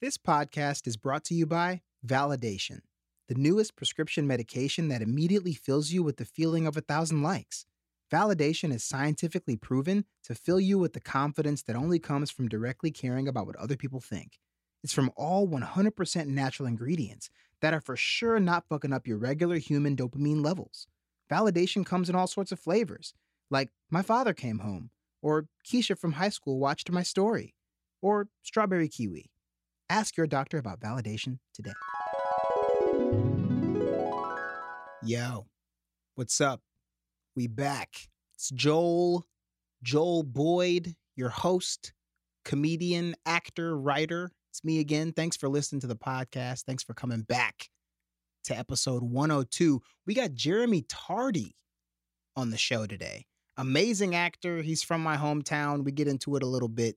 This podcast is brought to you by Validation, the newest prescription medication that immediately fills you with the feeling of a thousand likes. Validation is scientifically proven to fill you with the confidence that only comes from directly caring about what other people think. It's from all 100% natural ingredients that are for sure not fucking up your regular human dopamine levels. Validation comes in all sorts of flavors, like My Father Came Home, or Keisha from high school watched my story, or Strawberry Kiwi. Ask your doctor about validation today. Yo, what's up? We back. It's Joel, Joel Boyd, your host, comedian, actor, writer. It's me again. Thanks for listening to the podcast. Thanks for coming back to episode 102. We got Jeremy Tardy on the show today. Amazing actor. He's from my hometown. We get into it a little bit,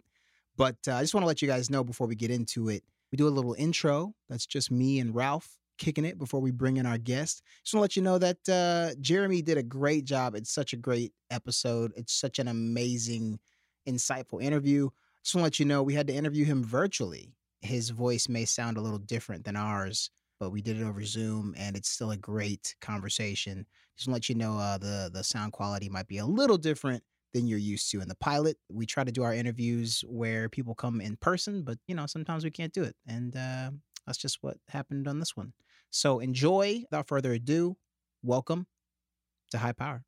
but uh, I just want to let you guys know before we get into it. We do a little intro. That's just me and Ralph kicking it before we bring in our guest. Just want to let you know that uh, Jeremy did a great job. It's such a great episode. It's such an amazing, insightful interview. Just want to let you know we had to interview him virtually. His voice may sound a little different than ours, but we did it over Zoom, and it's still a great conversation. Just want to let you know uh, the the sound quality might be a little different than you're used to in the pilot. We try to do our interviews where people come in person, but you know sometimes we can't do it, and uh, that's just what happened on this one. So enjoy. Without further ado, welcome to High Power.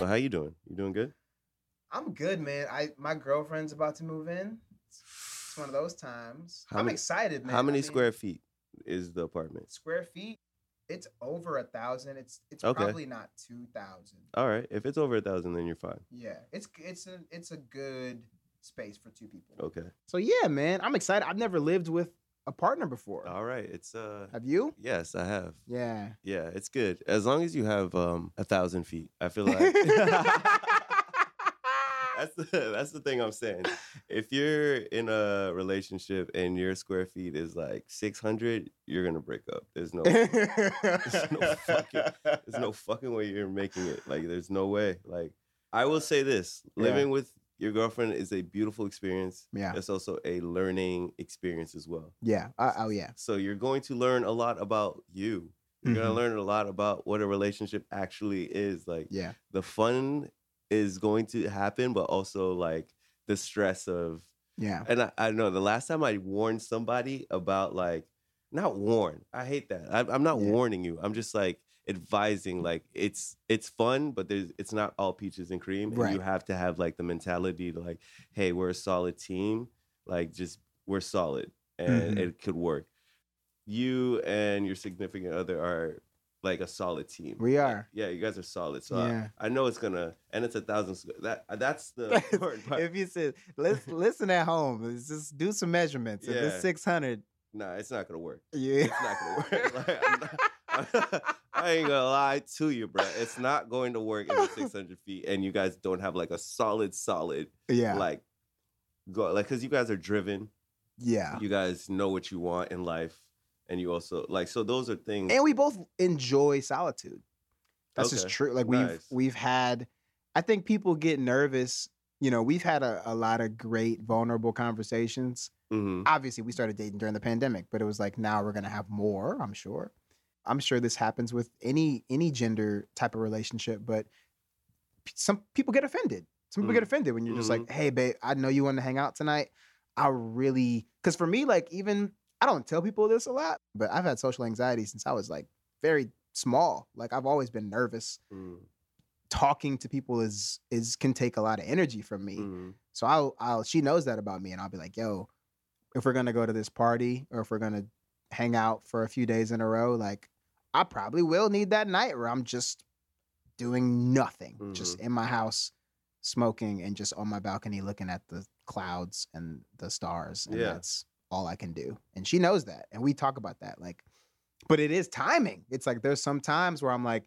So how you doing? You doing good? I'm good, man. I my girlfriend's about to move in. It's, it's one of those times. How I'm many- excited, man. how many I mean, square feet is the apartment? square feet? It's over a thousand. It's it's Okay. probably not two thousand. All right. If it's over a thousand, then you're fine. Yeah, it's it's a it's a good space for two people. Okay. So yeah, man, I'm excited. I've never lived with a partner before. All right. It's uh. Have you? Yes, I have. Yeah. Yeah, it's good as long as you have um a thousand feet. I feel like that's the, that's the thing I'm saying. If you're in a relationship and your square feet is like six hundred, you're gonna break up. There's no there's no fucking there's no fucking way you're making it. Like there's no way. Like I will say this: Yeah. living with your girlfriend is a beautiful experience. Yeah. It's also a learning experience as well. Yeah. Uh, oh yeah. So you're going to learn a lot about you. You're Mhm. gonna learn a lot about what a relationship actually is. Like Yeah. the fun is going to happen, but also like the stress of Yeah. and I, I know the last time I warned somebody about like not warn. I hate that. I, I'm not Yeah. warning you. I'm just like advising. Like it's it's fun, but there's it's not all peaches and cream. And Right. you have to have like the mentality to like, hey, we're a solid team. Like just we're solid, and Mhm. it could work. You and your significant other are like a solid team. We are. Yeah, you guys are solid. So Yeah. I, I know it's gonna, and it's a thousand. That that's the important part. if you said, let's listen at home, let's just do some measurements. If Yeah. it's 600, Nah, it's not gonna work. yeah. It's not gonna work. Like, I'm not- I ain't gonna lie to you, bro. It's not going to work if it's 600 feet and you guys don't have like a solid, solid, yeah. like, go like, cause you guys are driven. yeah. You guys know what you want in life, and you also like. So those are things. and we both enjoy solitude. That's just true. Like we've Nice. we've had I think people get nervous. You know, we've had a, a lot of great vulnerable conversations. Mhm. Obviously, we started dating during the pandemic, but it was like now we're gonna have more, I'm sure. I'm sure this happens with any any gender type of relationship, but some people get offended. Some people get Mm. offended when you're just like, hey babe, I know you want to hang out tonight. I really because for me, like even I don't tell people this a lot, but I've had social anxiety since I was like very small. Like I've always been nervous. Mhm. Talking to people is is can take a lot of energy from me. Mhm. So I'll I'll she knows that about me and I'll be like, yo, if we're gonna go to this party or if we're gonna hang out for a few days in a row, like I probably will need that night where I'm just doing nothing. Just in my house, smoking and just on my balcony looking at the clouds and the stars. And Yeah. that's all I can do. And she knows that. And we talk about that. Like, but it is timing. It's like there's some times where I'm like,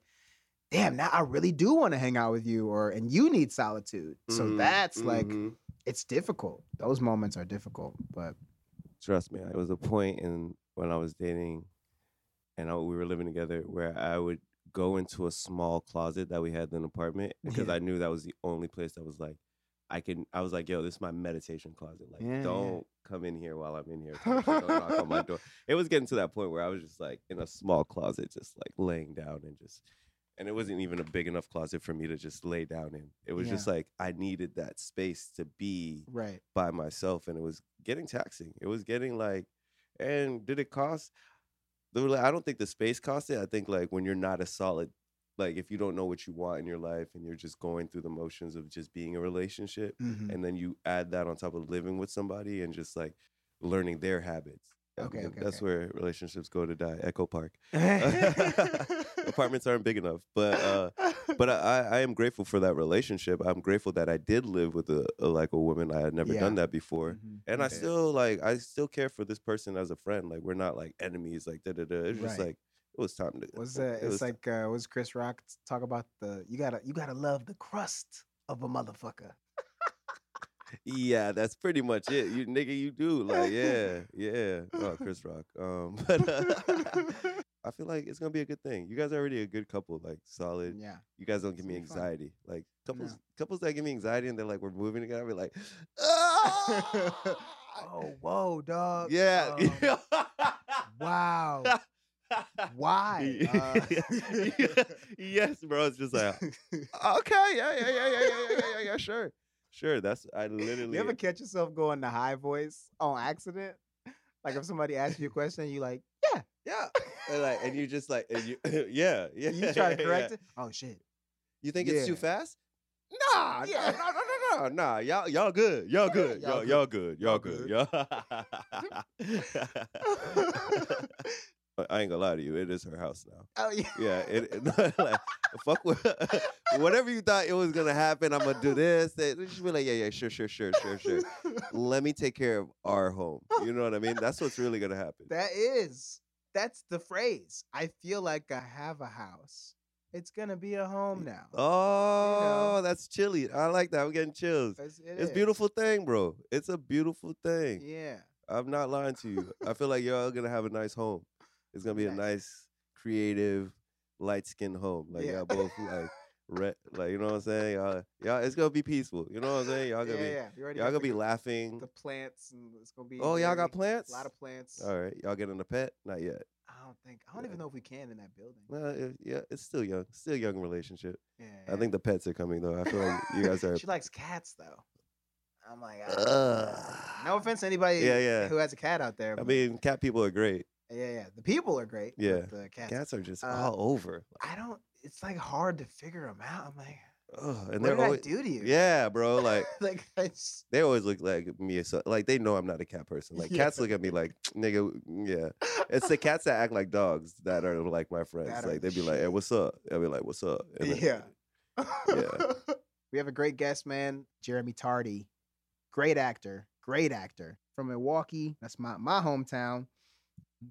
damn, now I really do want to hang out with you, or and you need solitude. So Mhm, that's like mhm. it's difficult. Those moments are difficult, but Trust me, it was a point in when I was dating, and I, we were living together where I would go into a small closet that we had in an apartment because Yeah. I knew that was the only place that was like. I can. I was like, "Yo, this is my meditation closet. Like, Yeah, yeah. don't come in here while I'm in here. Don't knock on my door." It was getting to that point where I was just like in a small closet, just like laying down and just, and it wasn't even a big enough closet for me to just lay down in. It was just like I needed that space to be Right. by myself and it was getting taxing. It was getting like and did it cost they were like, I don't think the space cost it. I think like when you're not a solid like if you don't know what you want in your life and you're just going through the motions of just being a relationship Mhm. and then you add that on top of living with somebody and just like learning their habits. Okay, okay, that's okay. where relationships go to die. Echo Park. Apartments aren't big enough, but uh but I, I am grateful for that relationship. I'm grateful that I did live with a, a like a woman. I had never Yeah. done that before, Mhm. and I still like I still care for this person as a friend. Like we're not like enemies. Like da da da. It's just Right. like it was time to. Was it uh, it's was like uh, was Chris Rock talk about the you gotta you gotta love the crust of a motherfucker. Yeah, that's pretty much it. You nigga, you do like yeah, yeah. Oh, Chris Rock. Um, but uh, I feel like it's gonna be a good thing. You guys are already a good couple. Like solid. yeah. You guys don't give me gonna fun. anxiety. Like couples, No. couples that give me anxiety and they're like, we're moving together. We're like, ah! Oh whoa, dog. yeah. Um, wow. Why? Uh, yes, bro. It's just like, okay, yeah, yeah, yeah, yeah, yeah, yeah, yeah, yeah, yeah, sure, sure. That's I literally. you ever catch yourself going to high voice on accident? Like if somebody asks you a question, you like, yeah. yeah, and like, and you just like, and you, yeah, yeah. You try to yeah. correct it. Oh shit. You think it's too fast? Nah, Yeah. no, no, no, no, no, nah. Y'all, y'all good. Y'all good. y'all Y'all, y'all good. Y'all Y'all good. good. Y'all. I ain't gonna lie to you. It is her house now. Oh yeah. Yeah, it, it- like, fuck with, whatever you thought it was gonna happen. I'm gonna do this. They just be like, yeah, yeah, sure, sure, sure, sure, sure. Let me take care of our home. You know what I mean? That's what's really gonna happen. That is. That's the phrase. I feel like I have a house. It's gonna be a home now. Oh, that's chilly. I like that. I'm getting chills. It's, it It's a beautiful thing, bro. It's a beautiful thing. Yeah. I'm not lying to you. I feel like y'all gonna have a nice home. It's gonna be a Nice. creative, light skinned home. Like Yeah. y'all both like red, like you know what I'm saying? Y'all, y'all, it's gonna be peaceful. You know what I'm saying? Y'all yeah, gonna be, yeah. You y'all gonna be the- laughing. The plants and it's gonna be. Oh, y'all got plants? A lot of plants. All right, y'all getting a pet? Not yet. I don't think. I don't Yeah. even know if we can in that building. Well, it- yeah, it's still young. Still young relationship. Yeah. I think the pets are coming though. I feel like you guys are. She likes cats though. I'm like, ah. no offense to anybody Yeah, yeah. who has a cat out there. I mean, cat people are great. Yeah, yeah. The people are great. Yeah. the cats. Cats are just Uh, all over. I don't. It's like hard to figure them out. I'm like, Ugh, and what they're did I always, do to you? yeah, bro. Like like just, they always look like me. So, like they know I'm not a cat person. Like Yeah. cats look at me like nigga. Yeah, it's the cats that act like dogs that are like my friends. That like they'd be like, "Hey, what's up?" I'd be like, "What's up?" And then- yeah. we have a great guest, man, Jeremy Tardy. Great actor, great actor from Milwaukee. That's my my hometown.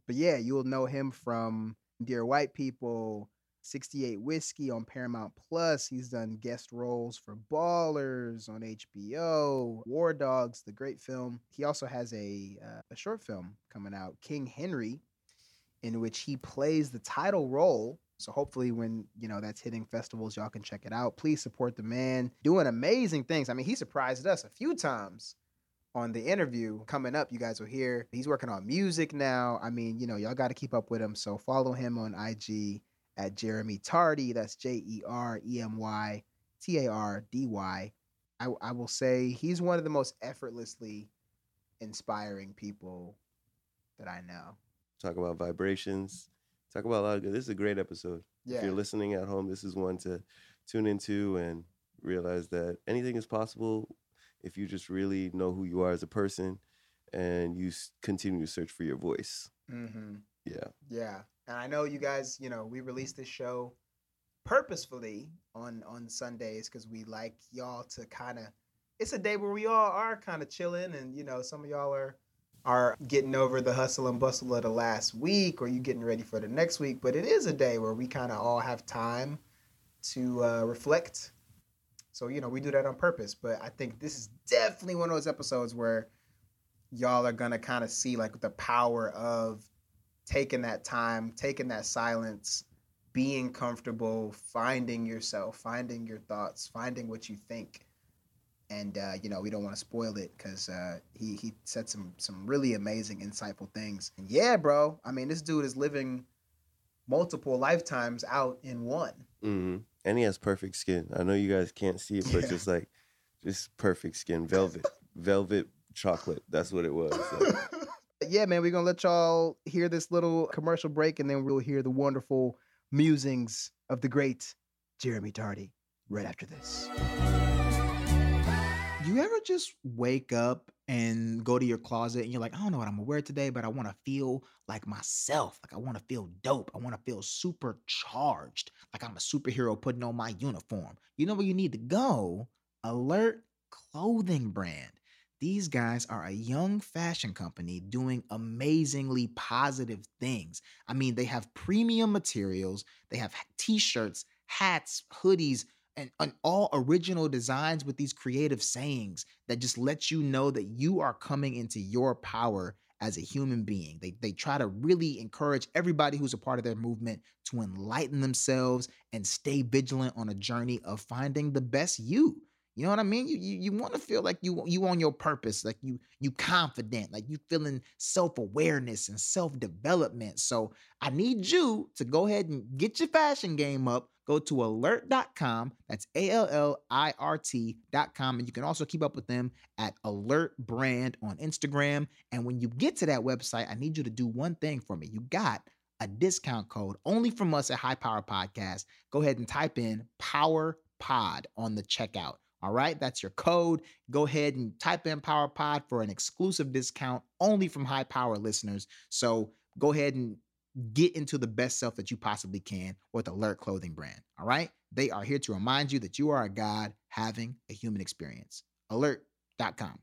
But yeah, you'll know him from Dear White People, 68 Whiskey on Paramount Plus. He's done guest roles for Ballers on HBO, War Dogs, the great film. He also has a uh, a short film coming out, King Henry, in which he plays the title role. So hopefully when, you know, that's hitting festivals, y'all can check it out. Please support the man doing amazing things. I mean, he surprised us a few times on the interview coming up. You guys will hear he's working on music now. I mean, you know, y'all got to keep up with him. So follow him on IG at Jeremy Tardy. That's J E R E M Y T A R D Y. I, I will say he's one of the most effortlessly inspiring people that I know. talk about vibrations. Talk about a lot of good. This is a great episode. Yeah. If you're listening at home, this is one to tune into and realize that anything is possible if you just really know who you are as a person and you s- continue to search for your voice. Mm-hmm. Yeah. Yeah, and I know you guys. You know, we released this show purposefully on on Sundays because we like y'all to kind of. It's a day where we all are kind of chilling, and you know, some of y'all are are getting over the hustle and bustle of the last week, or you getting ready for the next week. But it is a day where we kind of all have time to uh, reflect. So you know, we do that on purpose. But I think this is definitely one of those episodes where y'all are gonna kind of see like the power of taking that time, taking that silence, being comfortable, finding yourself, finding your thoughts, finding what you think. And uh, you know, we don't want to spoil it because uh, he he said some some really amazing, insightful things. And yeah, bro, I mean, this dude is living multiple lifetimes out in one. Mm-hmm. And he has perfect skin. I know you guys can't see it, but Yeah. just like, just perfect skin, velvet, velvet chocolate. That's what it was. Like, yeah, man, we're gonna let y'all hear this little commercial break, and then we'll hear the wonderful musings of the great Jeremy Tardy right after this. You ever just wake up and go to your closet and you're like, I don't know what I'm gonna wear today, but I want to feel like myself. Like I want to feel dope. I want to feel supercharged. Like I'm a superhero putting on my uniform. You know where you need to go? Allirt Clothing Brand. These guys are a young fashion company doing amazingly positive things. I mean, they have premium materials, they have t shirts, hats, hoodies, and, and all original designs with these creative sayings that just let you know that you are coming into your power as a human being. They, they try to really encourage everybody who's a part of their movement to enlighten themselves and stay vigilant on a journey of finding the best you. You know what I mean? You you, you want to feel like you you on your purpose, like you you confident, like you feeling self-awareness and self-development. So I need you to go ahead and get your fashion game up. Go to allirt.com. That's A-L-L-I-R-T.com. And you can also keep up with them at Allirt Brand on Instagram. And when you get to that website, I need you to do one thing for me. You got a discount code only from us at High Power Podcast. Go ahead and type in Power Pod on the checkout. All right, that's your code. Go ahead and type in Power Pod for an exclusive discount only from high power listeners. So go ahead and get into the best self that you possibly can with Allirt Clothing Brand. All right, they are here to remind you that you are a God having a human experience. Allirt.com.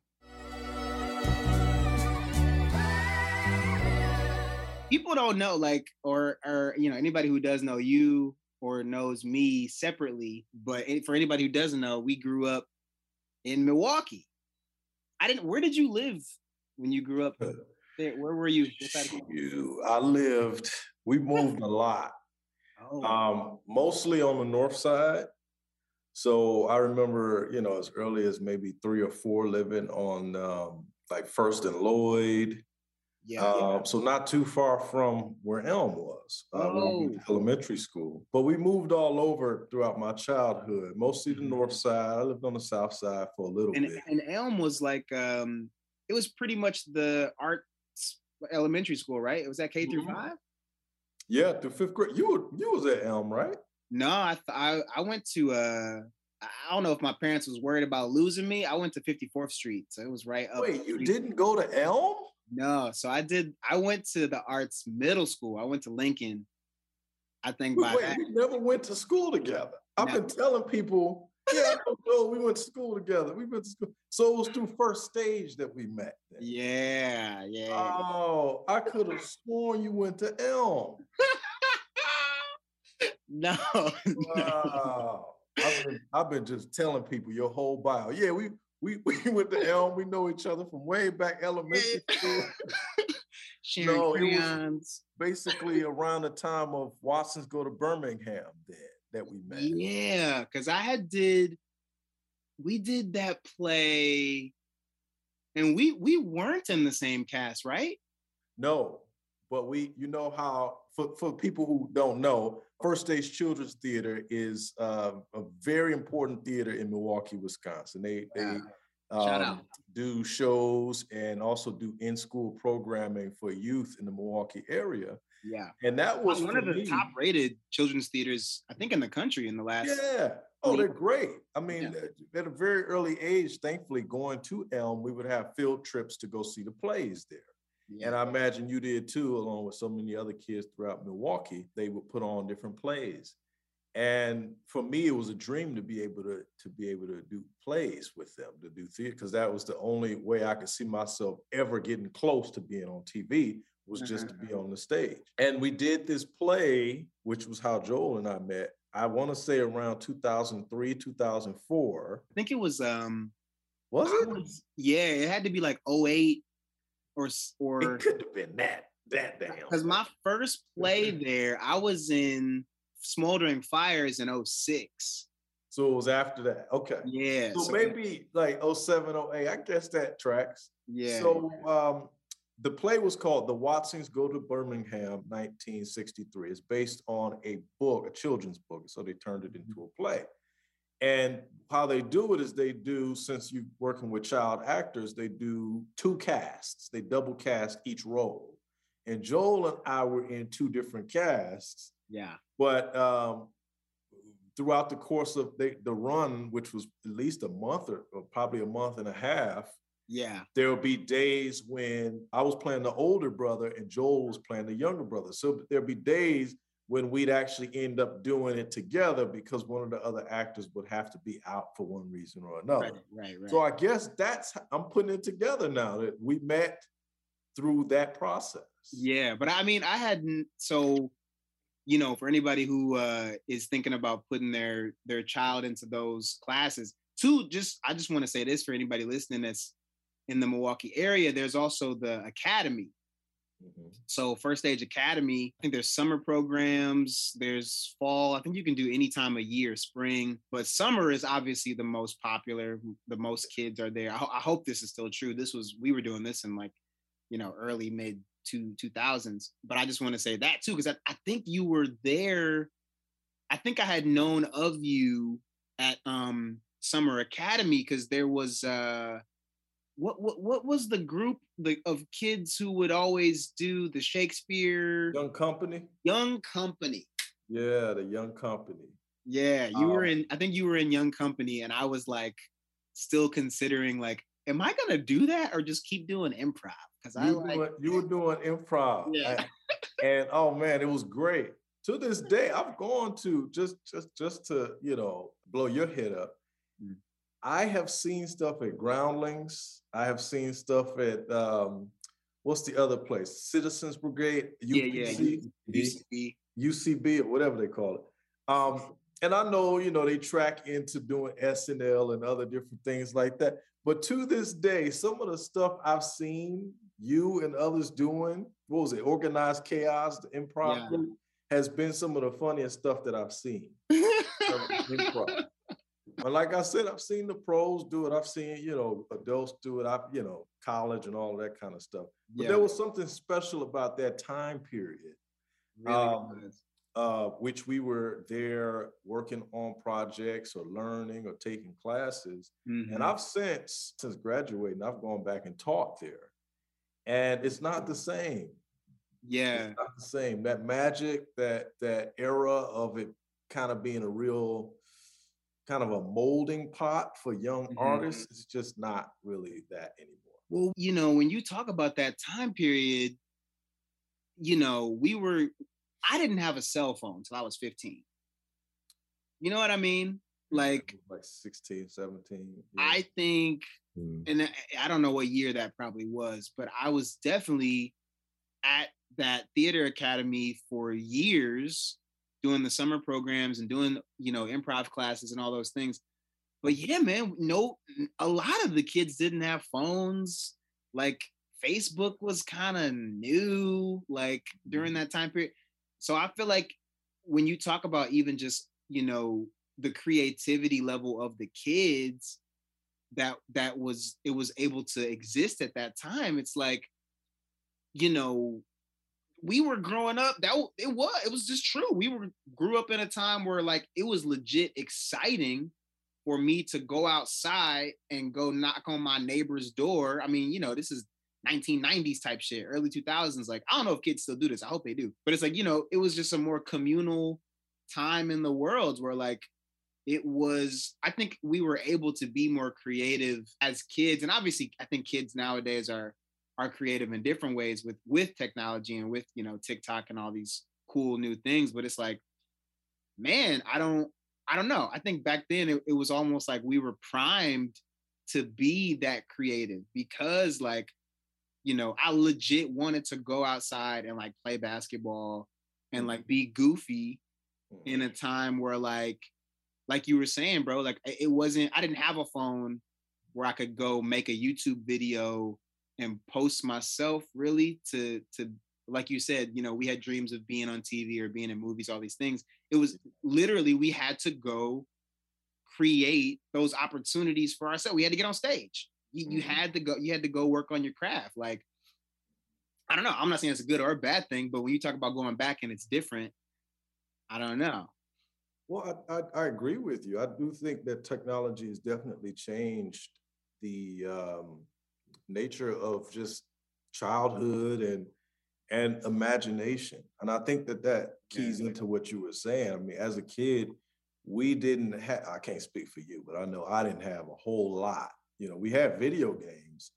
People don't know, like, or or you know, anybody who does know you or knows me separately, but for anybody who doesn't know, we grew up in Milwaukee. I didn't. Where did you live when you grew up? Uh, There, where were you? What side of town? You, I lived. We moved a lot. Oh, Um, mostly on the north side. So I remember, you know, as early as maybe three or four living on um, like First and Lloyd. yeah. Um, so not too far from where Elm was, uh, where we Oh. elementary school. But we moved all over throughout my childhood, mostly the Mhm. north side. I lived on the south side for a little and bit. and Elm was like um, it was pretty much the arts elementary school, right? It was that K through Mhm. five. Yeah, through fifth grade. You were you was at Elm, right? No, I th- I I went to uh I don't know if my parents was worried about losing me. I went to 54th Street, so it was right up. Wait, you didn't go to Elm? No, so I did. I went to the arts middle school. I went to Lincoln. I think Wait, by wait, that. we never went to school together. I've No. been telling people, yeah, I we went to school together. We went to school. So it was through first stage that we met. then. Yeah, yeah. Oh, I could have sworn you went to Elm. no, no. I've been, I've been just telling people your whole bio. Yeah, we we we went to Elm. We know each other from way back elementary school. No, it was- Basically around the time of Watson's go to Birmingham then that we met. Yeah, because I had did we did that play and we we weren't in the same cast, right? No, but we, you know how for, for people who don't know, First Stage Children's Theater is uh, a very important theater in Milwaukee, Wisconsin. They they Shout out. um, do shows and also do in-school programming for youth in the Milwaukee area. Yeah. And that was one of the me- top rated children's theaters, I think, in the country in the last Yeah. Oh, they're great. I mean, Yeah. at- at a very early age, thankfully, going to Elm, we would have field trips to go see the plays there. And I imagine you did too, along with so many other kids throughout Milwaukee. They would put on different plays. And for me, it was a dream to be able to to be able to do plays with them, to do theater, because that was the only way I could see myself ever getting close to being on TV was just to be on the stage. And we did this play, which was how Joel and I met. I want to say around 2003, 2004. I think it was um Was it? was- yeah, it had to be like 08 or or it could have been that that damn. Because my first play there, I was in Smoldering Fires in 06. So it was after that. Okay. Yeah. So, so maybe like 07, 08. I guess that tracks. Yeah. So um the play was called The Watsons Go to Birmingham, 1963. It's based on a book, a children's book. So they turned it into a play. And how they do it is they do, since you're working with child actors, they do two casts. They double cast each role. And Joel and I were in two different casts. Yeah. But um, throughout the course of the, the run, which was at least a month or, or probably a month and a half, yeah. There will be days when I was playing the older brother and Joel was playing the younger brother. So there'll be days when we'd actually end up doing it together because one of the other actors would have to be out for one reason or another. Right, right, right. So I guess that's I'm putting it together now that we met through that process. Yeah, but I mean, I hadn't so you know, for anybody who uh, is thinking about putting their their child into those classes, two, just I just want to say this for anybody listening that's in the Milwaukee area, there's also the academy. Mm-hmm. So First Stage Academy, I think there's summer programs, there's fall. I think you can do any time of year, spring, but summer is obviously the most popular. The most kids are there. I, ho- I hope this is still true. This was we were doing this in like, you know, early mid two two thousands. But I just want to say that too because I, I think you were there. I think I had known of you at um Summer Academy because there was uh what what what was the group the, of kids who would always do the Shakespeare Young Company? Young Company. Yeah, the Young Company. Yeah, you um, were in. I think you were in Young Company, and I was like, still considering like, am I gonna do that or just keep doing improv? Because I like doing, you were doing improv. Yeah, and oh man, it was great. To this day, I've gone to just just just to you know blow your head up. I have seen stuff at Groundlings. I have seen stuff at um, what's the other place? Citizens Brigade, UPC, yeah, yeah. UCB, UCB, or whatever they call it. Um, and I know, you know, they track into doing SNL and other different things like that. But to this day, some of the stuff I've seen you and others doing, what was it, organized chaos, the improv yeah. has been some of the funniest stuff that I've seen. improv. But like I said, I've seen the pros do it. I've seen, you know, adults do it. I've, you know, college and all that kind of stuff. But yeah. there was something special about that time period. Really um, uh, which we were there working on projects or learning or taking classes. Mm-hmm. And I've since, since graduating, I've gone back and taught there. And it's not the same. Yeah. It's not the same. That magic, that that era of it kind of being a real kind of a molding pot for young mm-hmm. artists. It's just not really that anymore. Well, you know, when you talk about that time period, you know, we were, I didn't have a cell phone until I was 15. You know what I mean? Like, like 16, 17. Yeah. I think, mm. and I don't know what year that probably was, but I was definitely at that theater academy for years doing the summer programs and doing you know improv classes and all those things. But yeah man no a lot of the kids didn't have phones. Like facebook was kind of new like during mm-hmm. that time period. So i feel like when you talk about even just you know the creativity level of the kids that that was it was able to exist at that time it's like you know we were growing up that it was it was just true we were grew up in a time where like it was legit exciting for me to go outside and go knock on my neighbor's door i mean you know this is 1990s type shit early 2000s like i don't know if kids still do this i hope they do but it's like you know it was just a more communal time in the world where like it was i think we were able to be more creative as kids and obviously i think kids nowadays are are creative in different ways with with technology and with you know TikTok and all these cool new things. But it's like, man, I don't I don't know. I think back then it, it was almost like we were primed to be that creative because like you know I legit wanted to go outside and like play basketball and like mm-hmm. be goofy in a mm-hmm. time where like like you were saying bro like it wasn't i didn't have a phone where i could go make a youtube video and post myself really to to like you said, you know, we had dreams of being on TV or being in movies, all these things. It was literally we had to go create those opportunities for ourselves. We had to get on stage. You, you mm-hmm. had to go, you had to go work on your craft. Like, I don't know. I'm not saying it's a good or a bad thing, but when you talk about going back and it's different, I don't know. Well, I, I, I agree with you. I do think that technology has definitely changed the um, nature of just childhood and and imagination. And I think that that keys into what you were saying. I mean, as a kid, we didn't have, I can't speak for you, but I know I didn't have a whole lot. You know, we had video games,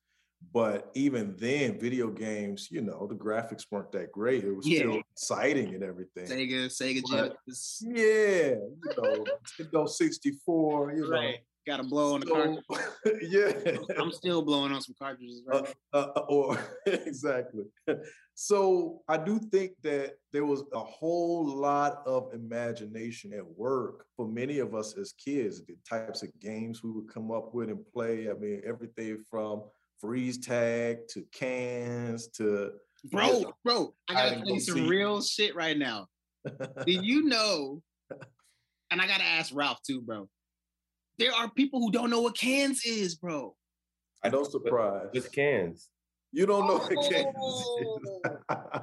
but even then, video games, you know, the graphics weren't that great. It was yeah. still exciting and everything. Sega, Sega Genesis. Yeah, you know, Nintendo 64, you know. Right. Got to blow on the so, cartridge. yeah. I'm still blowing on some cartridges right uh, uh, or exactly. So I do think that there was a whole lot of imagination at work for many of us as kids, the types of games we would come up with and play. I mean, everything from freeze tag to cans to bro, bro. I gotta tell you some real shit right now. Did you know? And I gotta ask Ralph too, bro. There are people who don't know what cans is, bro. I don't surprise. With cans. You don't know what cans is.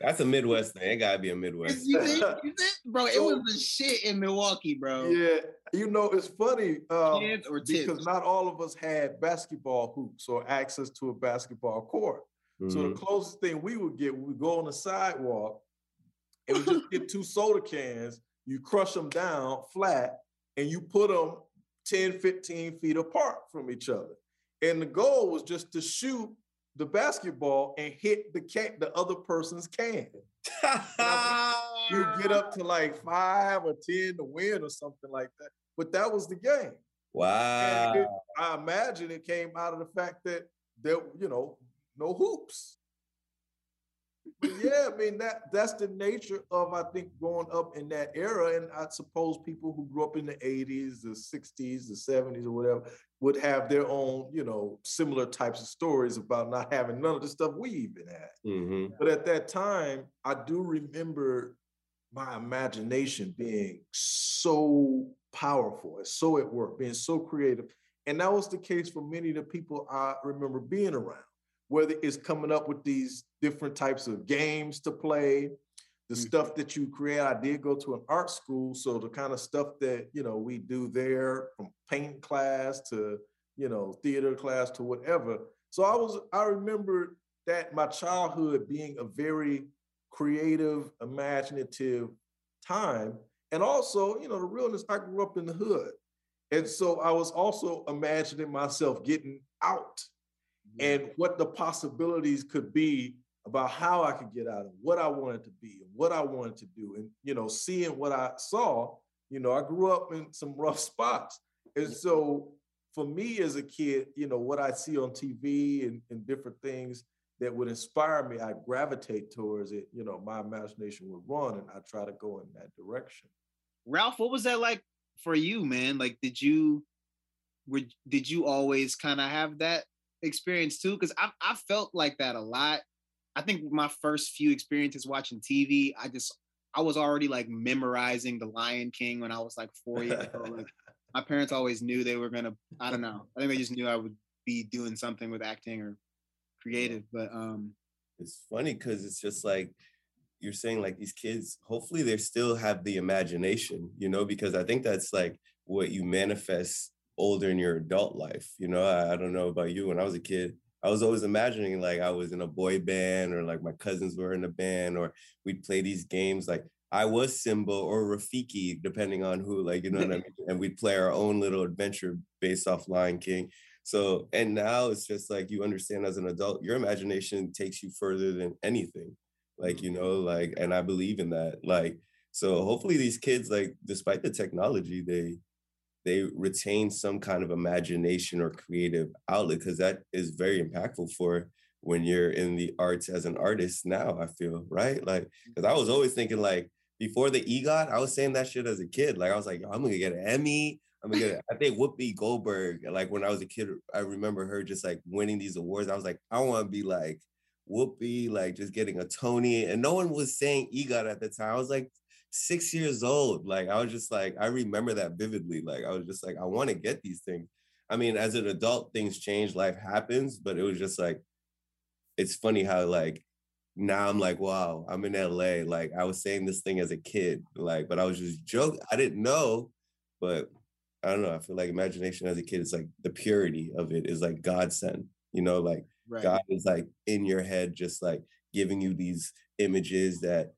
That's a Midwest thing. It gotta be a Midwest. You think, you think? Bro, it was the shit in Milwaukee, bro. Yeah, you know, it's funny um, because not all of us had basketball hoops or access to a basketball court. Mm-hmm. So the mm-hmm. closest thing we would get, we would go on the sidewalk and we just get two soda cans, you crush them down flat, and you put them 10, 15 feet apart from each other. And the goal was just to shoot the basketball and hit the can, the other person's can. you get up to like five or ten to win or something like that. But that was the game. Wow. It, I imagine it came out of the fact that there, you know, no hoops yeah, I mean that that's the nature of I think growing up in that era, and I suppose people who grew up in the '80s, the '60s, the '70s, or whatever would have their own, you know, similar types of stories about not having none of the stuff we even had. Mm-hmm. But at that time, I do remember my imagination being so powerful and so at work, being so creative, and that was the case for many of the people I remember being around whether it's coming up with these different types of games to play, the mm-hmm. stuff that you create. I did go to an art school, so the kind of stuff that you know we do there, from paint class to you know theater class to whatever. So I was I remember that my childhood being a very creative, imaginative time, and also you know the realness. I grew up in the hood, and so I was also imagining myself getting out and what the possibilities could be about how I could get out of what I wanted to be and what I wanted to do. And, you know, seeing what I saw, you know, I grew up in some rough spots. And so for me as a kid, you know, what I see on TV and, and different things that would inspire me, I gravitate towards it. You know, my imagination would run and I try to go in that direction. Ralph, what was that like for you, man? Like, did you, were, did you always kind of have that experience too because I I felt like that a lot. I think my first few experiences watching TV, I just I was already like memorizing The Lion King when I was like four years old. Like, my parents always knew they were gonna. I don't know. I think they just knew I would be doing something with acting or creative. But um, it's funny because it's just like you're saying like these kids hopefully they still have the imagination you know because i think that's like what you manifest older in your adult life. You know, I, I, don't know about you. When I was a kid, I was always imagining like I was in a boy band or like my cousins were in a band or we'd play these games like I was Simba or Rafiki, depending on who, like, you know what I mean? And we'd play our own little adventure based off Lion King. So, and now it's just like you understand as an adult, your imagination takes you further than anything. Like, you mm-hmm. know, like, and I believe in that. Like, so hopefully these kids, like, despite the technology, they they retain some kind of imagination or creative outlet because that is very impactful for when you're in the arts as an artist now i feel right like because i mm-hmm. was always thinking like before the egot i was saying that shit as a kid like i was like i'm gonna get an emmy I'm gonna get. I think Whoopi Goldberg, like when I was a kid, I remember her just like winning these awards. I was like, I want to be like Whoopi, like just getting a Tony. And no one was saying EGOT at the time. I was like six years old. Like I was just like, I remember that vividly. Like I was just like, I want to get these things. I mean, as an adult, things change, life happens, but it was just like, it's funny how like now I'm like, wow, I'm in LA. Like I was saying this thing as a kid, like, but I was just joking. I didn't know, but I don't know. I feel like imagination as a kid is like the purity of it is like God sent, you know, like right. God is like in your head, just like giving you these images that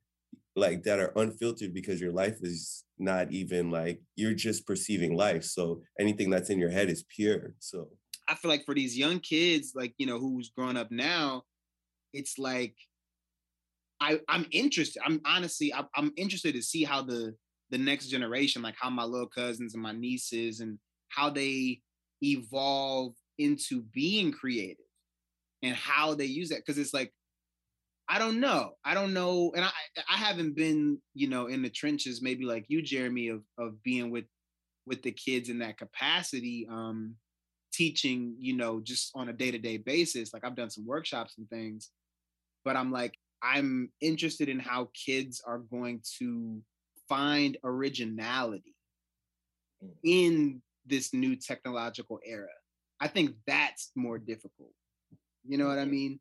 like that are unfiltered because your life is not even like you're just perceiving life. So anything that's in your head is pure. So I feel like for these young kids, like, you know, who's growing up now, it's like I, I'm interested. I'm honestly, I, I'm interested to see how the the next generation, like how my little cousins and my nieces and how they evolve into being creative and how they use that. Because it's like, I don't know. I don't know. And I I haven't been, you know, in the trenches, maybe like you, Jeremy, of of being with with the kids in that capacity, um, teaching, you know, just on a day-to-day basis. Like I've done some workshops and things, but I'm like, I'm interested in how kids are going to find originality mm. in this new technological era. I think that's more difficult. You know what I mean?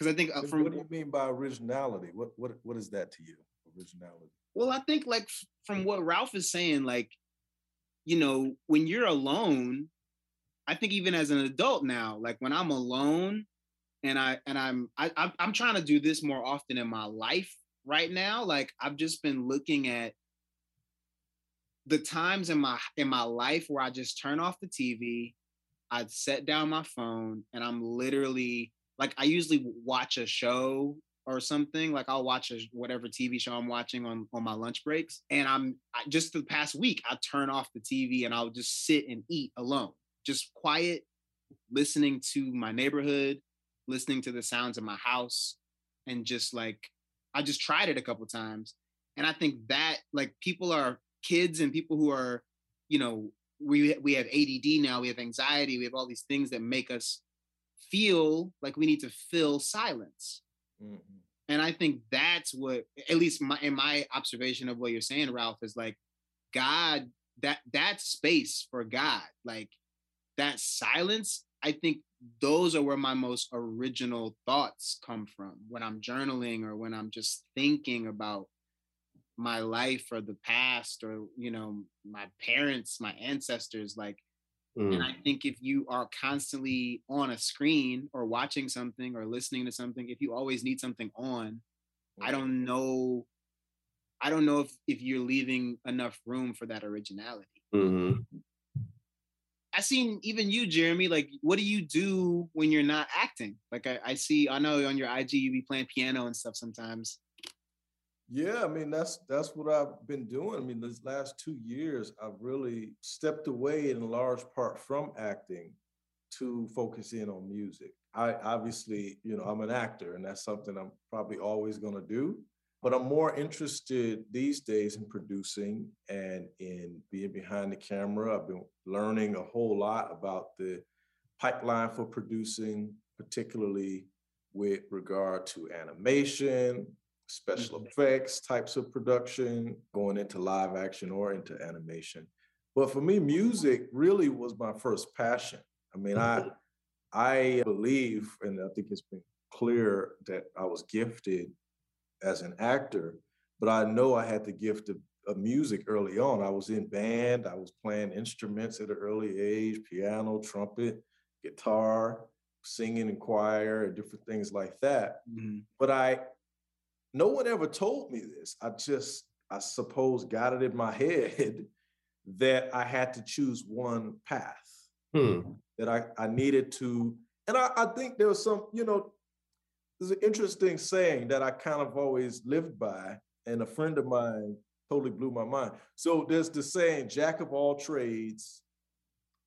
Because I think uh, from what do you mean by originality? What what what is that to you? Originality. Well, I think like from what Ralph is saying, like you know, when you're alone, I think even as an adult now, like when I'm alone, and I and I'm I, I'm trying to do this more often in my life right now. Like I've just been looking at the times in my in my life where I just turn off the TV, I set down my phone, and I'm literally like I usually watch a show or something. Like I'll watch a whatever TV show I'm watching on on my lunch breaks, and I'm I, just the past week I turn off the TV and I'll just sit and eat alone, just quiet, listening to my neighborhood, listening to the sounds of my house, and just like I just tried it a couple times, and I think that like people are kids and people who are, you know, we we have ADD now, we have anxiety, we have all these things that make us feel like we need to fill silence. Mm-hmm. And I think that's what, at least my, in my observation of what you're saying, Ralph, is like God, that that space for God, like that silence, I think those are where my most original thoughts come from when I'm journaling or when I'm just thinking about my life or the past or you know my parents my ancestors like mm. and i think if you are constantly on a screen or watching something or listening to something if you always need something on i don't know i don't know if if you're leaving enough room for that originality mm-hmm. I seen even you, Jeremy. Like, what do you do when you're not acting? Like, I, I see, I know on your IG you be playing piano and stuff sometimes. Yeah, I mean that's that's what I've been doing. I mean, these last two years, I've really stepped away in large part from acting to focus in on music. I obviously, you know, I'm an actor, and that's something I'm probably always going to do. But I'm more interested these days in producing and in being behind the camera. I've been learning a whole lot about the pipeline for producing, particularly with regard to animation, special mm-hmm. effects types of production, going into live action or into animation. But for me, music really was my first passion. I mean, I mm-hmm. I believe, and I think it's been clear that I was gifted as an actor, but I know I had the gift of, of music early on. I was in band, I was playing instruments at an early age, piano, trumpet, guitar, singing in choir, and different things like that. Mm-hmm. But I no one ever told me this. I just, I suppose, got it in my head that I had to choose one path. Hmm. That I, I needed to, and I, I think there was some, you know, there's an interesting saying that I kind of always lived by, and a friend of mine totally blew my mind. So there's the saying, jack of all trades,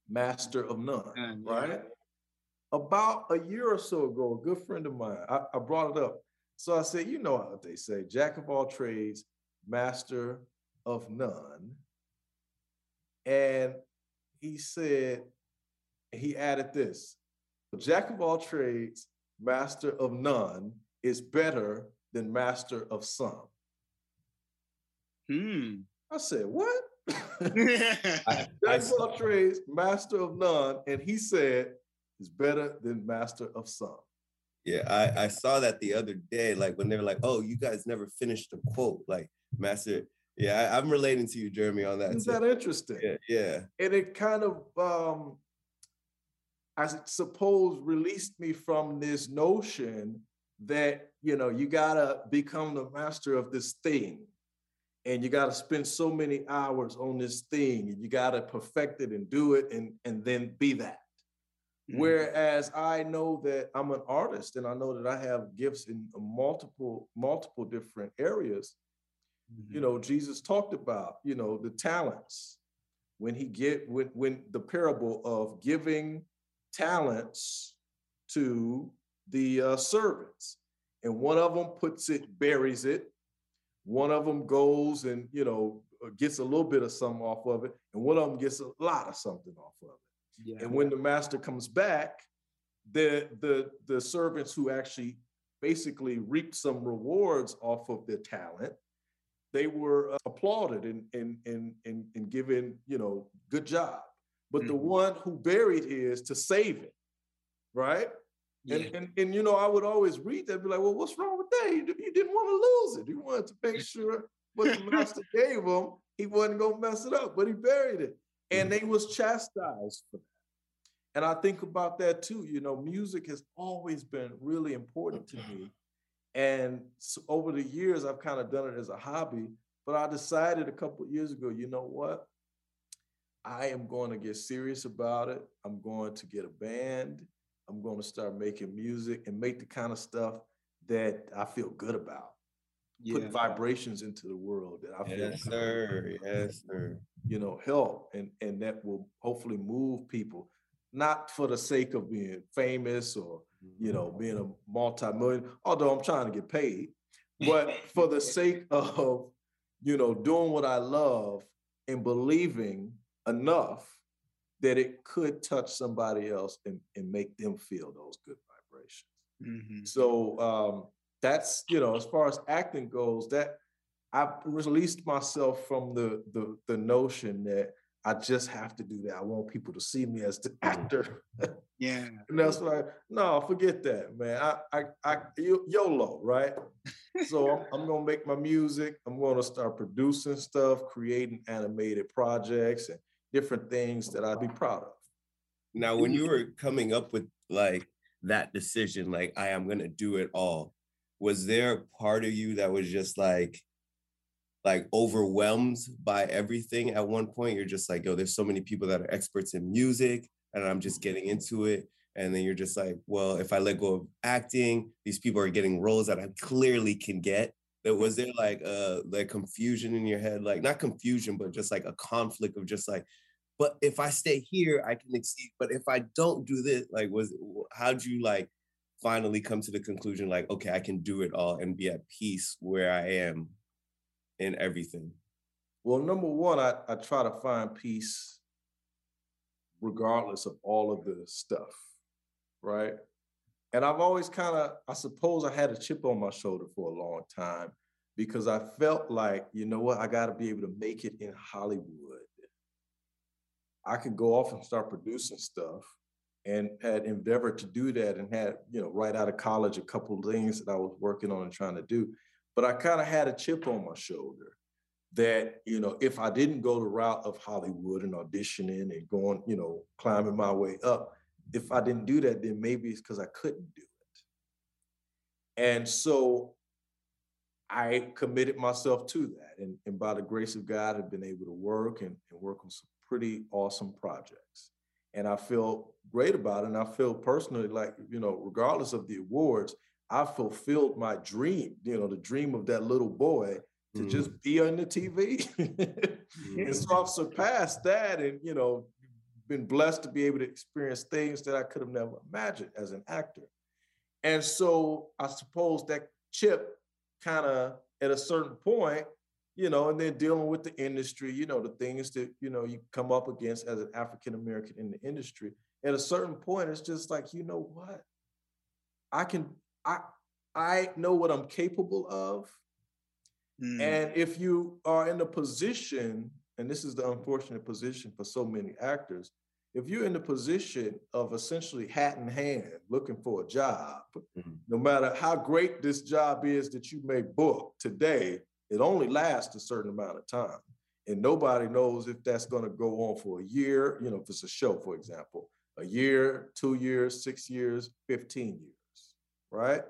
master of none, right? About a year or so ago, a good friend of mine, I, I brought it up. So I said, you know what they say, jack of all trades, master of none. And he said, he added this Jack of all trades, master of none is better than master of some. Hmm. I said, what? I, I Jack of all trades, master of none, and he said is better than master of some. Yeah, I, I saw that the other day, like when they were like, "Oh, you guys never finished the quote." Like, Master, yeah, I, I'm relating to you, Jeremy, on that. Isn't too. that interesting? Yeah, yeah, and it kind of um i suppose released me from this notion that you know you gotta become the master of this thing and you gotta spend so many hours on this thing and you gotta perfect it and do it and and then be that Mm-hmm. whereas i know that i'm an artist and i know that i have gifts in multiple multiple different areas Mm-hmm. you know jesus talked about you know the talents when he get when when the parable of giving talents to the uh, servants and one of them puts it buries it one of them goes and you know uh, gets a little bit of something off of it and one of them gets a lot of something off of it yeah. and when the master comes back, the the the servants who actually basically reaped some rewards off of their talent, they were uh, applauded and and and and, and given you know good job. But the Mhm. one who buried his to save it, right? yeah. And, and and you know I would always read that, be like, well, what's wrong with that? You, you didn't want to lose it. You wanted to make sure what the master gave him, he wasn't gonna mess it up, but he buried it and they mm. was chastised for that. And I think about that too. You know, music has always been really important to me. And s over the years, I've kind of done it as a hobby. But I decided a couple of years ago, you know what? I am going to get serious about it. I'm going to get a band. I'm going to start making music and make the kind of stuff that I feel good about. Yeah. Put vibrations into the world that I feel yes, sir, yes, sir. you know, help and and that will hopefully move people, not for the sake of being famous or you know being a multi-million. Although I'm trying to get paid, but for the sake of you know doing what I love and believing enough that it could touch somebody else and, and make them feel those good vibrations. Mhm. So um, that's you know, as far as acting goes, that I released myself from the the the notion that I just have to do that. I want people to see me as the mm-hmm. actor, Yeah. and that's like, no, forget that, man. I I, I Y- YOLO, right? so I'm, I'm gonna make my music. I'm gonna start producing stuff, creating animated projects and different things that I'd be proud of. Now, when you were coming up with like that decision, like I am gonna do it all, was there a part of you that was just like, like overwhelmed by everything at one point? You're just like, yo, there's so many people that are experts in music, and I'm just getting into it. And then you're just like, well, if I let go of acting, these people are getting roles that I clearly can get. There was there like uh like confusion in your head, like not confusion, but just like a conflict of just like, but if I stay here, I can exceed. But if I don't do this, like, was how'd you like finally come to the conclusion, like, okay, I can do it all and be at peace where I am in everything? Well, number one, I, I try to find peace regardless of all of the stuff, right? And I've always kind of, I suppose I had a chip on my shoulder for a long time because I felt like, you know what, I got to be able to make it in Hollywood. I could go off and start producing stuff and had endeavored to do that and had, you know, right out of college, a couple of things that I was working on and trying to do. But I kind of had a chip on my shoulder that you know if i didn't go the route of hollywood and auditioning and going you know climbing my way up if i didn't do that then maybe it's because i couldn't do it and so i committed myself to that and, and by the grace of god i've been able to work and, and work on some pretty awesome projects and i feel great about it and i feel personally like you know regardless of the awards i fulfilled my dream you know the dream of that little boy to Mhm. just be on the TV. and so I've surpassed that and, you know, been blessed to be able to experience things that I could have never imagined as an actor. And so I suppose that chip kind of at a certain point you know, and then dealing with the industry, you know, the things that, you know, you come up against as an African American in the industry. At a certain point, it's just like, you know what? I can, I, I know what I'm capable of. Mm. And if you are in a position, and this is the unfortunate position for so many actors, if you're in the position of essentially hat in hand looking for a job, mm-hmm. no matter how great this job is that you may book today, it only lasts a certain amount of time. And nobody knows if that's going to go on for a year, you know, if it's a show, for example, a year, two years, six years, 15 years, right?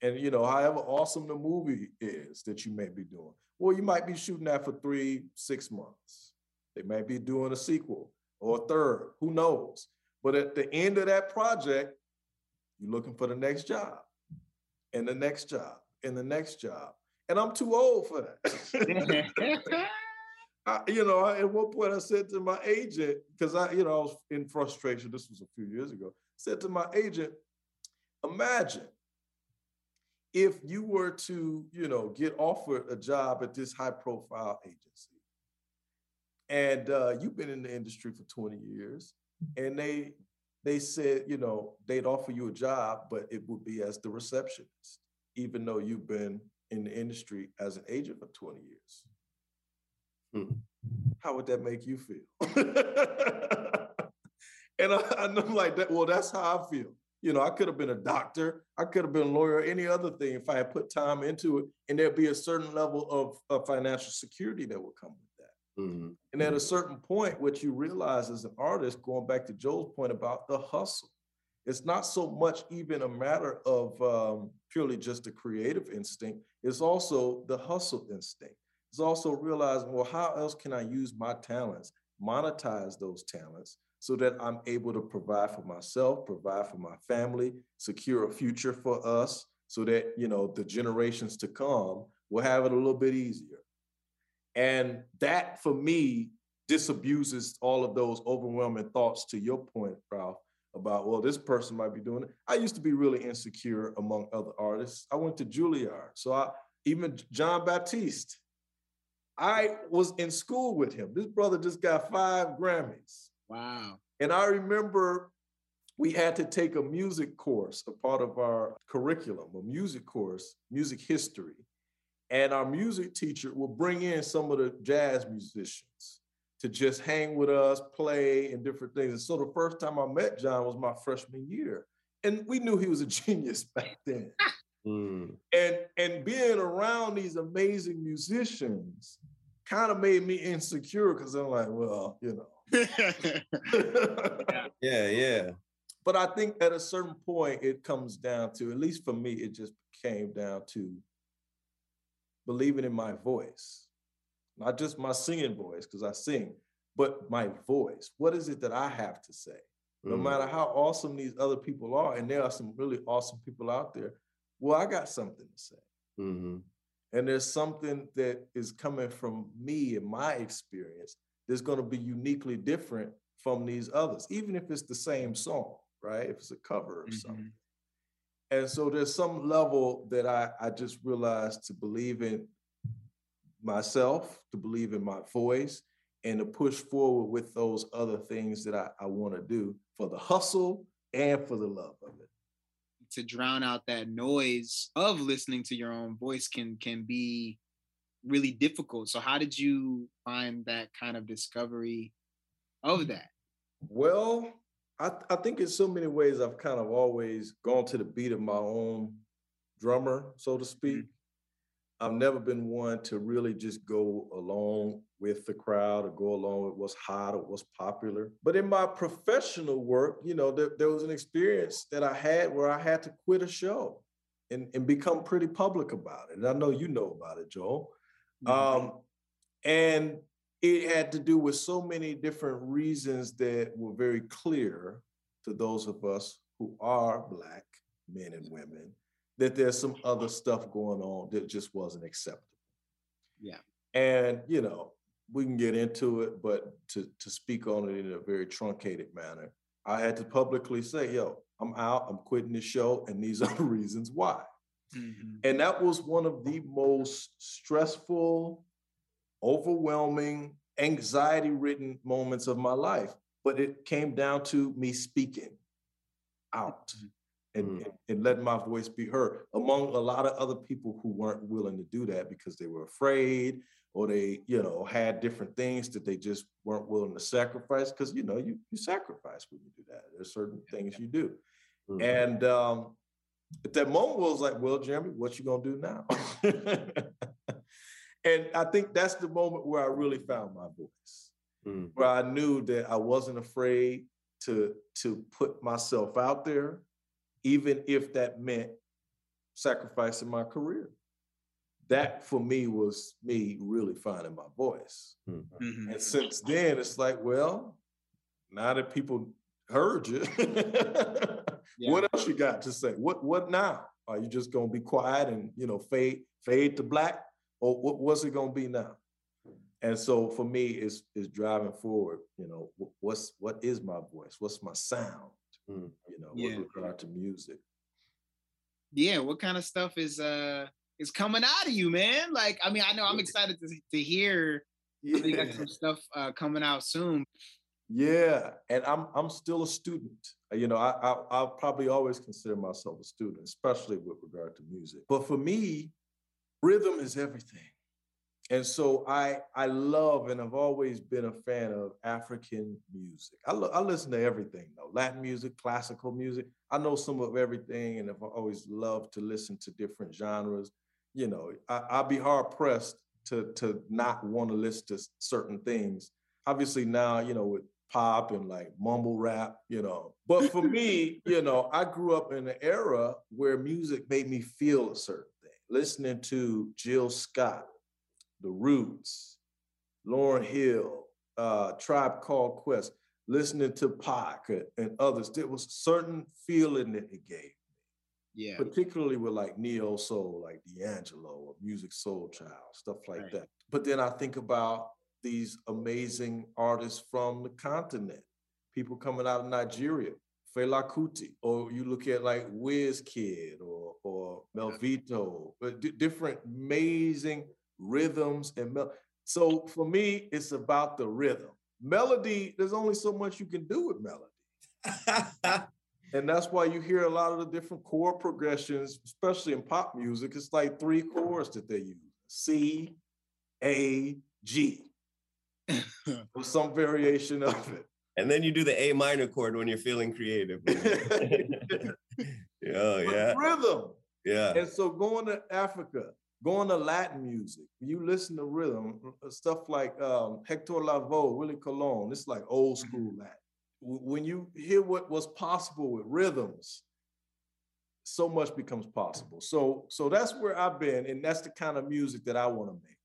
And, you know, however awesome the movie is that you may be doing, well, you might be shooting that for three, six months. They might be doing a sequel or a third, who knows? But at the end of that project, you're looking for the next job and the next job and the next job. And I'm too old for that. I, you know, at one point I said to my agent, because I, you know, I was in frustration. This was a few years ago. Said to my agent, imagine if you were to, you know, get offered a job at this high profile agency and uh, you've been in the industry for 20 years and they they said you know they'd offer you a job but it would be as the receptionist even though you've been in the industry as an agent for 20 years. Hmm. how would that make you feel? And I, i'm like that well that's how i feel. You know i could have been a doctor i could have been a lawyer any other thing if i had put time into it and there'd be a certain level of, of financial security that would come with Mm-hmm. And at a certain point, what you realize as an artist, going back to Joel's point about the hustle, it's not so much even a matter of um, purely just the creative instinct. It's also the hustle instinct. It's also realizing, well, how else can I use my talents, monetize those talents, so that I'm able to provide for myself, provide for my family, secure a future for us, so that you know the generations to come will have it a little bit easier. And that for me disabuses all of those overwhelming thoughts to your point, Ralph, about, well, this person might be doing it. I used to be really insecure among other artists. I went to Juilliard. So I even Jon Batiste, I was in school with him. This brother just got five Grammys. Wow. And I remember we had to take a music course, a part of our curriculum, a music course, music history. And our music teacher will bring in some of the jazz musicians to just hang with us, play, and different things. And so the first time I met Jon was my freshman year. And we knew he was a genius back then. Mm. And and being around these amazing musicians kind of made me insecure because I'm like, well, you know. yeah, yeah. But I think at a certain point, it comes down to, at least for me, it just came down to believing in my voice, not just my singing voice, because I sing, but my voice. What is it that I have to say? No mm. matter how awesome these other people are, and there are some really awesome people out there, well, I got something to say. Mm-hmm. And there's something that is coming from me and my experience that's going to be uniquely different from these others, even if it's the same song, right? If it's a cover or mm-hmm. something. And so there's some level that I, I just realized to believe in myself, to believe in my voice, and to push forward with those other things that I, I want to do for the hustle and for the love of it. To drown out that noise of listening to your own voice can can be really difficult. So how did you find that kind of discovery of that? Well, I, I think in so many ways I've kind of always gone to the beat of my own drummer, so to speak. Mm-hmm. I've never been one to really just go along with the crowd or go along with what's hot or what's popular. But in my professional work, you know, there, there was an experience that I had where I had to quit a show and, and become pretty public about it. And I know you know about it, Joel. Mm-hmm. Um, and it had to do with so many different reasons that were very clear to those of us who are Black men and women that there's some other stuff going on that just wasn't acceptable. Yeah. And, you know, we can get into it, but to, to speak on it in a very truncated manner, I had to publicly say, yo, I'm out, I'm quitting the show, and these are the reasons why. Mm-hmm. And that was one of the most stressful overwhelming, anxiety ridden moments of my life. But it came down to me speaking out and, Mm. and, letting my voice be heard among a lot of other people who weren't willing to do that because they were afraid or they, you know, had different things that they just weren't willing to sacrifice. Because you know, you you sacrifice when you do that. There's certain things you do. Mhm. And um, at that moment, I was like, "Well, Jeremy, what you gonna do now?" and I think that's the moment where I really found my voice, Mm. where I knew that I wasn't afraid to to put myself out there, even if that meant sacrificing my career. That for me was me really finding my voice. Mm. Mhm. And since then, it's like, well, now that people heard you, Yeah. what else you got to say? What what now? Are you just gonna be quiet and you know fade fade to black, or what, what's it gonna be now? And so for me, it's is driving forward. You know, what's what is my voice? What's my sound? Mm. You know, Yeah. with regard to music. yeah what kind of stuff is uh is coming out of you man like i mean i know i'm excited to, to hear know you got some stuff uh coming out soon Yeah, and I'm I'm still a student. Uh, You know, I, I I'll probably always consider myself a student, especially with regard to music. But for me, rhythm is everything. And so I I love and I've always been a fan of African music. I, lo- I listen to everything though, Latin music, classical music. I know some of everything, and I've always loved to listen to different genres. You know, I, I'd be hard pressed to to not want to listen to certain things. Obviously now, you know, with pop and like mumble rap, you know. But for me, you know, I grew up in an era where music made me feel a certain thing. Listening to Jill Scott, The Roots, Lauryn Hill, uh, Tribe Called Quest, listening to Pac and- others, there was a certain feeling that it gave me. yeah particularly with like neo soul, like D'Angelo or Musiq Soulchild, stuff like Right. that. But then I think about these amazing artists from the continent, people coming out of Nigeria, Fela Kuti, or you look at like Wizkid or or Melvito, but di- different amazing rhythms and mel- so for me, it's about the rhythm. Melody, there's only so much you can do with melody. And that's why you hear a lot of the different chord progressions, especially in pop music. It's like three chords that they use C, A, G, or some variation of it. And then you do the A minor chord when you're feeling creative. oh But yeah, Rhythm. yeah. And so going to Africa, going to Latin music, you listen to rhythm, uh, stuff like um, Hector Lavoe, Willie Colon, it's like old school Latin. When you hear what was possible with rhythms, so much becomes possible. So, so that's where I've been, and that's the kind of music that I want to make.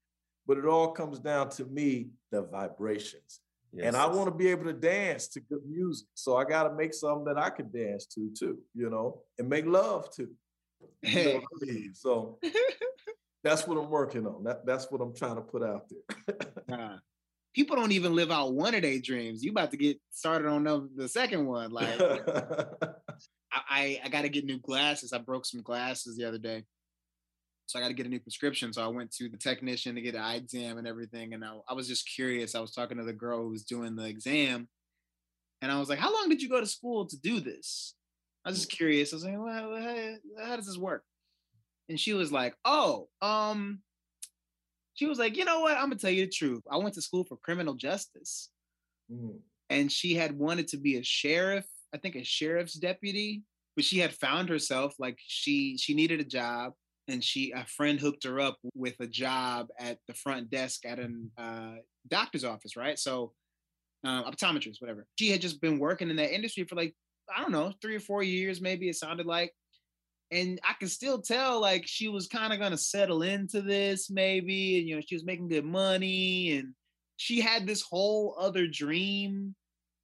But it all comes down to me, the vibrations. And I want to be able to dance to good music. So I got to make something that I can dance to too, you know, and make love to. You know I mean? So that's what I'm working on. That, that's what I'm trying to put out there. Nah. people don't even live out one of their dreams you about to get started on the, the second one like I, I, I got to get new glasses. I broke some glasses the other day. So I got to get a new prescription. So I went to the technician to get an eye exam and everything. And I, I was just curious. I was talking to the girl who was doing the exam. And I was like, How long did you go to school to do this? I was just curious. I was like, well, how, how does this work? And she was like, Oh, um, she was like, you know what? I'm gonna tell you the truth. I went to school for criminal justice Mm. and she had wanted to be a sheriff i think a sheriff's deputy but she had found herself like she she needed a job and she a friend hooked her up with a job at the front desk at an uh, doctor's office right so uh, optometrist whatever she had just been working in that industry for like i don't know three or four years maybe it sounded like and i can still tell like she was kind of going to settle into this maybe and you know she was making good money and she had this whole other dream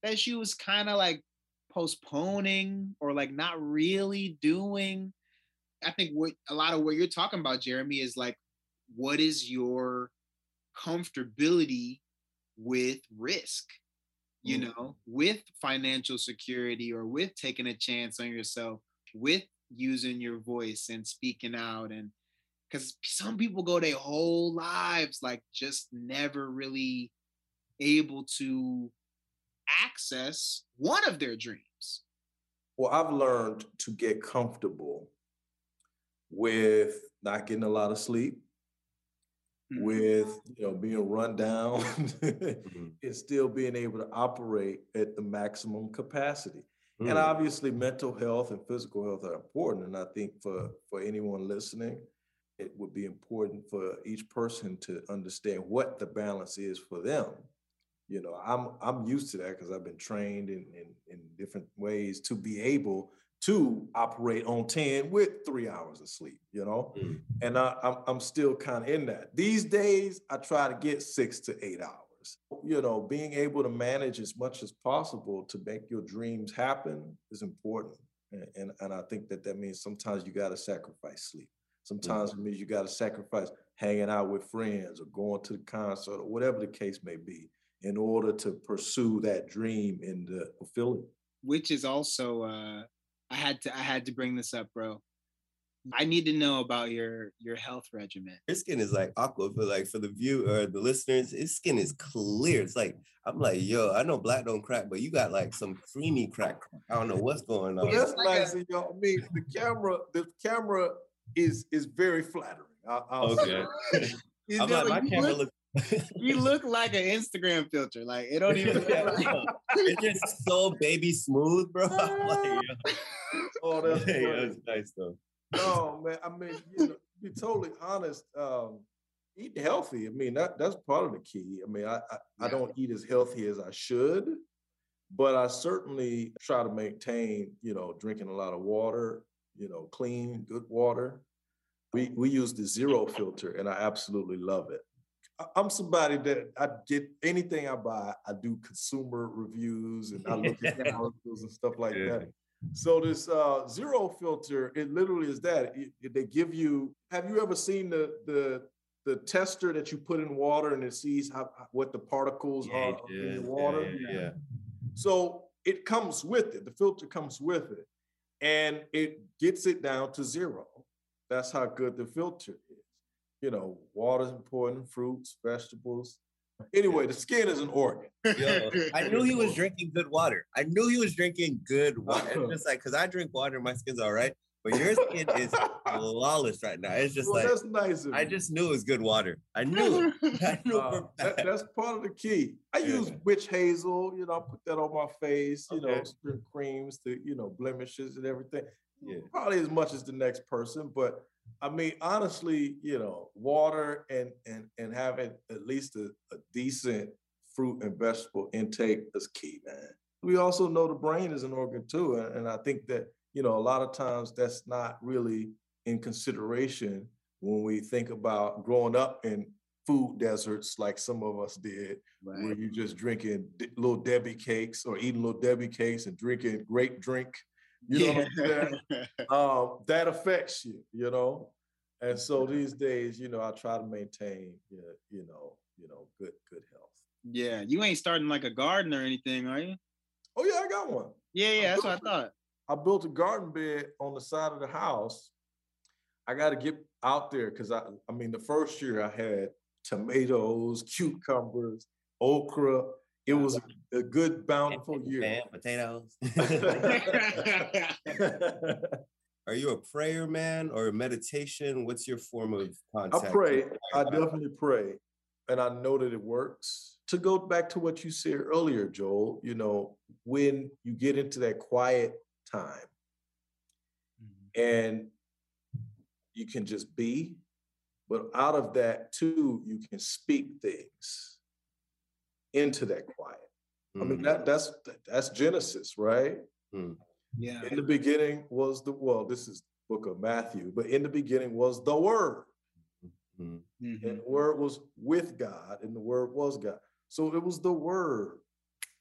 that she was kind of like postponing or like not really doing. I think what a lot of what you're talking about, Jeremy, is like, what is your comfortability with risk? You Mm. know, with financial security or with taking a chance on yourself, with using your voice and speaking out and because some people go their whole lives like just never really able to access one of their dreams. Well, I've learned to get comfortable with not getting a lot of sleep, mm-hmm. with you know being run down, mm-hmm. and still being able to operate at the maximum capacity. Mm-hmm. And mm. obviously, mental health and physical health are important. And I think for for anyone listening, it would be important for each person to understand what the balance is for them. You know, I'm I'm used to that because I've been trained in, in in different ways to be able to operate on 10 with three hours of sleep, you know? Mm. And I, I'm, I'm still kind of in that. These days, I try to get six to eight hours. You know, being able to manage as much as possible to make your dreams happen is important. And, and, and I think that that means sometimes you got to sacrifice sleep. Sometimes mm-hmm. it means you got to sacrifice hanging out with friends or going to the concert or whatever the case may be in order to pursue that dream and uh, fulfill it. Which is also, uh, I had to, I had to bring this up, bro. I need to know about your your health regimen. Your skin is like aqua, but like for the view or the listeners, his skin is clear. It's like I'm like, yo, I know black don't crack, but you got like some creamy crack. I don't know what's going on. Well, that's nice, a- y'all. I mean, the camera, the camera is is very flattering. I, I'll oh, okay. I'm like, my camera look, looks. you look like an Instagram filter. Like it don't even. like... it's just so baby smooth, bro. like, oh, that's, yeah, that's nice though. No, man. I mean, you know, to be totally honest, um, eat healthy. I mean, that that's part of the key. I mean, I, I, I don't eat as healthy as I should, but I certainly try to maintain, you know, drinking a lot of water, you know, clean, good water. We we use the zero filter, and I absolutely love it. I'm somebody that I get anything I buy, I do consumer reviews and I look at articles and stuff like yeah. that. So this uh, zero filter, it literally is that. It, it, they give you. Have you ever seen the the the tester that you put in water and it sees how, what the particles yeah, are yeah, in the water? yeah. So it comes with it. The filter comes with it and it gets it down to zero. That's how good the filter is. You know, water's important, fruits, vegetables. Anyway, the skin is an organ. Yo, I knew he was drinking good water. I knew he was drinking good water. It's just like, because I drink water, my skin's all right. But your skin is flawless right now. It's just well, like that's nice. I just knew it was good water. I knew it. I knew uh, that, that's part of the key. I yeah. use witch hazel. You know, I put that on my face. You okay. know, creams to you know blemishes and everything. Yeah. Probably as much as the next person, but I mean, honestly, you know, water and and and having at least a, a decent fruit and vegetable intake is key, man. We also know the brain is an organ too, and, I think that you know, a lot of times that's not really in consideration when we think about growing up in food deserts like some of us did, right. where you're just drinking little Debbie cakes or eating little Debbie cakes and drinking grape drink. You know yeah. um, that affects you, you know. And so these days, you know, I try to maintain, you know, you know, you know, good, good health. Yeah, you ain't starting like a garden or anything, are you? Oh yeah, I got one. Yeah, yeah, that's what I thought. I built a garden bed on the side of the house. I got to get out there because I, I mean, the first year I had tomatoes, cucumbers, okra. It was a, a good, bountiful year. potatoes. Are you a prayer man or a meditation? What's your form of contact? I pray. I definitely pray. And I know that it works. To go back to what you said earlier, Joel, you know, when you get into that quiet time. Mm-hmm. And you can just be, but out of that too, you can speak things into that quiet. Mm-hmm. I mean, that mm-hmm. that's that's Genesis, right? Mm-hmm. Yeah. In the beginning was the well, this is book of Matthew, but in the beginning was the word. Mm-hmm. And the word was with God, and the word was God. So it was the word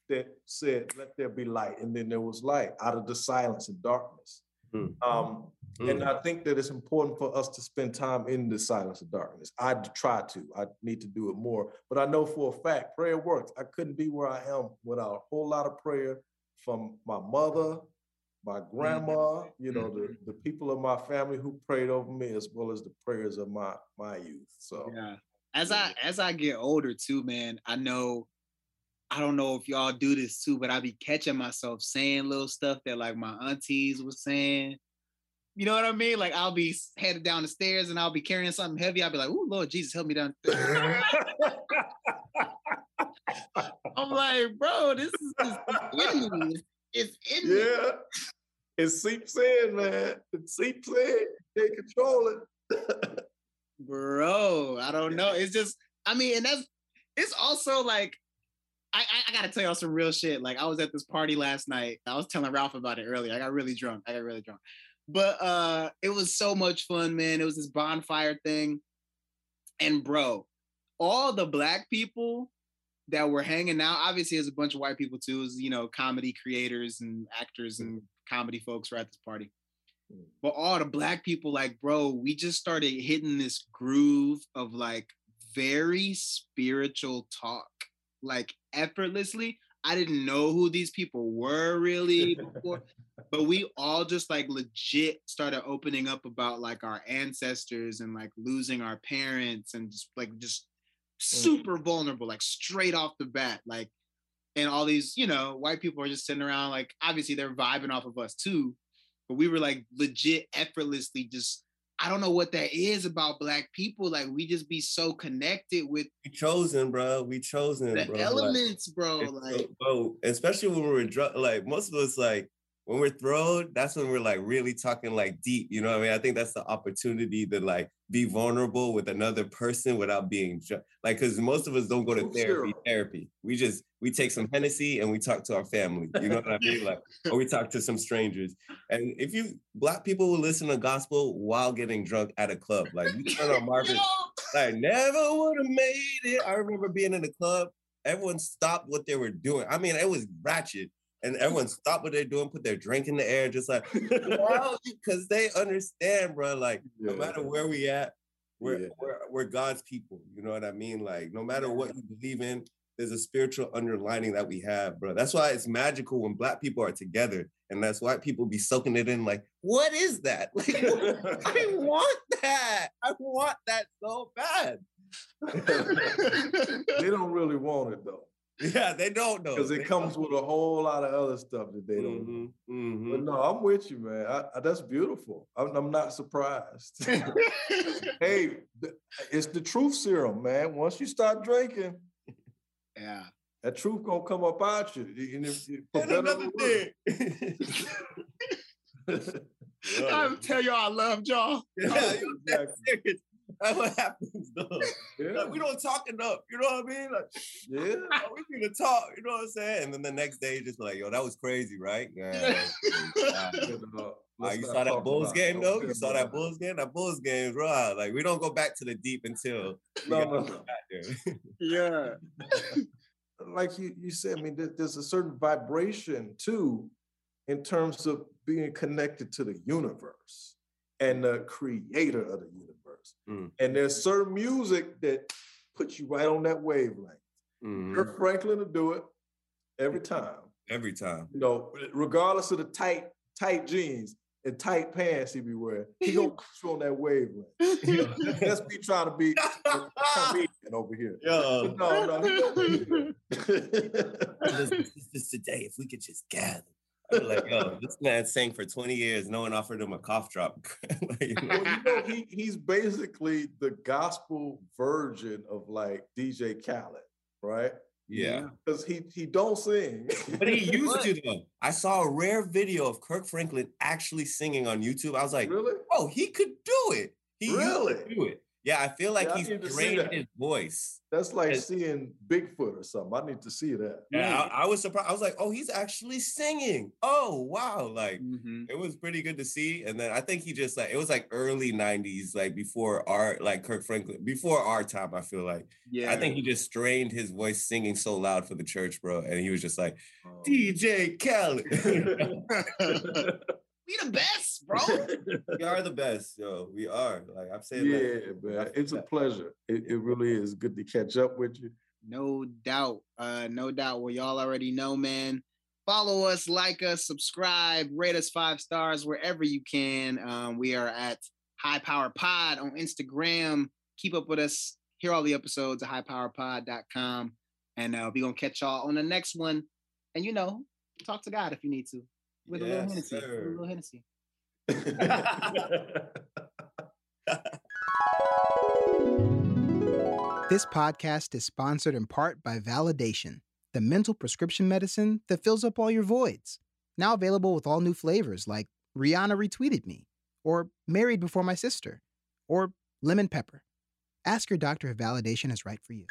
that said, Let there be light. And then there was light out of the silence and darkness. Mm. Um, mm. And I think that it's important for us to spend time in the silence of darkness. I try to, I need to do it more. But I know for a fact, prayer works. I couldn't be where I am without a whole lot of prayer from my mother, my grandma, you know, the, the people of my family who prayed over me, as well as the prayers of my my youth. So yeah. As I as I get older too, man, I know I don't know if y'all do this too, but I be catching myself saying little stuff that like my aunties was saying. You know what I mean? Like I'll be headed down the stairs and I'll be carrying something heavy. I'll be like, "Oh Lord Jesus, help me down." I'm like, bro, this is me. It's in me. yeah, it seeps in, man. It seeps in. They control it. bro. I don't know. It's just, I mean, and that's it's also like I, I, I, gotta tell y'all some real shit. Like I was at this party last night. I was telling Ralph about it earlier. I got really drunk. I got really drunk. But uh it was so much fun, man. It was this bonfire thing. And bro, all the black people that were hanging out, obviously there's a bunch of white people too, as you know, comedy creators and actors and comedy folks were at this party. Mm. But all the black people, like, bro, we just started hitting this groove of like very spiritual talk, like effortlessly. I didn't know who these people were really before, but we all just like legit started opening up about like our ancestors and like losing our parents and just like just mm. super vulnerable, like straight off the bat. Like, and all these, you know, white people are just sitting around, like, obviously they're vibing off of us too, but we were like legit effortlessly just I don't know what that is about black people. Like we just be so connected with we chosen, bro. We chosen the bro. elements, bro. Like, bro, especially when we were drunk. Like most of us, like when we're thrown, that's when we're like really talking like deep. You know what I mean? I think that's the opportunity to like be vulnerable with another person without being ju- like because most of us don't go to therapy. Therapy. We just we take some Hennessy and we talk to our family. You know what I mean? Like or we talk to some strangers. And if you black people will listen to gospel while getting drunk at a club, like you turn on Marvin, like never would have made it. I remember being in the club. Everyone stopped what they were doing. I mean, it was ratchet and everyone stop what they're doing, put their drink in the air, just like because they understand, bro. Like yeah. no matter where we at, we're, yeah. we're we're God's people. You know what I mean? Like no matter what you believe in, there's a spiritual underlining that we have, bro. That's why it's magical when black people are together, and that's why people be soaking it in. Like, what is that? Like, I want that. I want that so bad. they don't really want it though. Yeah, they don't know because it comes with a whole lot of other stuff that they don't. Mm-hmm, mm-hmm. But no, I'm with you, man. I, I, that's beautiful. I'm, I'm not surprised. hey, it's the truth serum, man. Once you start drinking, yeah, that truth gonna come up out you. And if, and another thing. I tell y'all I love y'all. Yeah, exactly. That's what happens though. Yeah. Like, we don't talk enough. You know what I mean? Like, yeah, we need to talk. You know what I'm saying? And then the next day, just like, yo, that was crazy, right? Yeah. uh, you saw that Bulls game though. You saw that Bulls game. That Bulls game raw. Like we don't go back to the deep until no, no. yeah. like you, you said, I mean, there's a certain vibration too, in terms of being connected to the universe and the creator of the universe. Mm. And there's certain music that puts you right on that wavelength. Mm-hmm. Kirk Franklin will do it every time. Every time. You know, regardless of the tight, tight jeans and tight pants he be wearing, he gonna put you on that wavelength. Let's be trying to be comedian over here. Yeah. No, no. this is today, if we could just gather like, yo, this man sang for 20 years. No one offered him a cough drop. like, you know? Well, you know, he, he's basically the gospel version of like DJ Khaled, right? Yeah. Because he he don't sing. but he used to though. I saw a rare video of Kirk Franklin actually singing on YouTube. I was like, really? Oh, he could do it. He really do it. Yeah, I feel like yeah, he's trained his voice. That's like seeing Bigfoot or something. I need to see that. Yeah, I, I, was surprised. I was like, oh, he's actually singing. Oh, wow. Like mm-hmm. it was pretty good to see. And then I think he just like it was like early 90s, like before our like Kirk Franklin, before our time, I feel like. Yeah. I think he just strained his voice singing so loud for the church, bro. And he was just like, oh. DJ Khaled. We the best, bro. we are the best, yo. We are. Like I'm saying. Yeah, man. It's a pleasure. It, it really is good to catch up with you. No doubt. Uh, no doubt. Well, y'all already know, man. Follow us, like us, subscribe, rate us five stars wherever you can. Um, we are at High Power Pod on Instagram. Keep up with us. Hear all the episodes at highpowerpod.com. And uh, we're going to catch y'all on the next one. And, you know, talk to God if you need to with yes, a little Hennessy. Sir. a little Hennessy. this podcast is sponsored in part by Validation, the mental prescription medicine that fills up all your voids. Now available with all new flavors like Rihanna retweeted me, or Married Before My Sister, or Lemon Pepper. Ask your doctor if validation is right for you.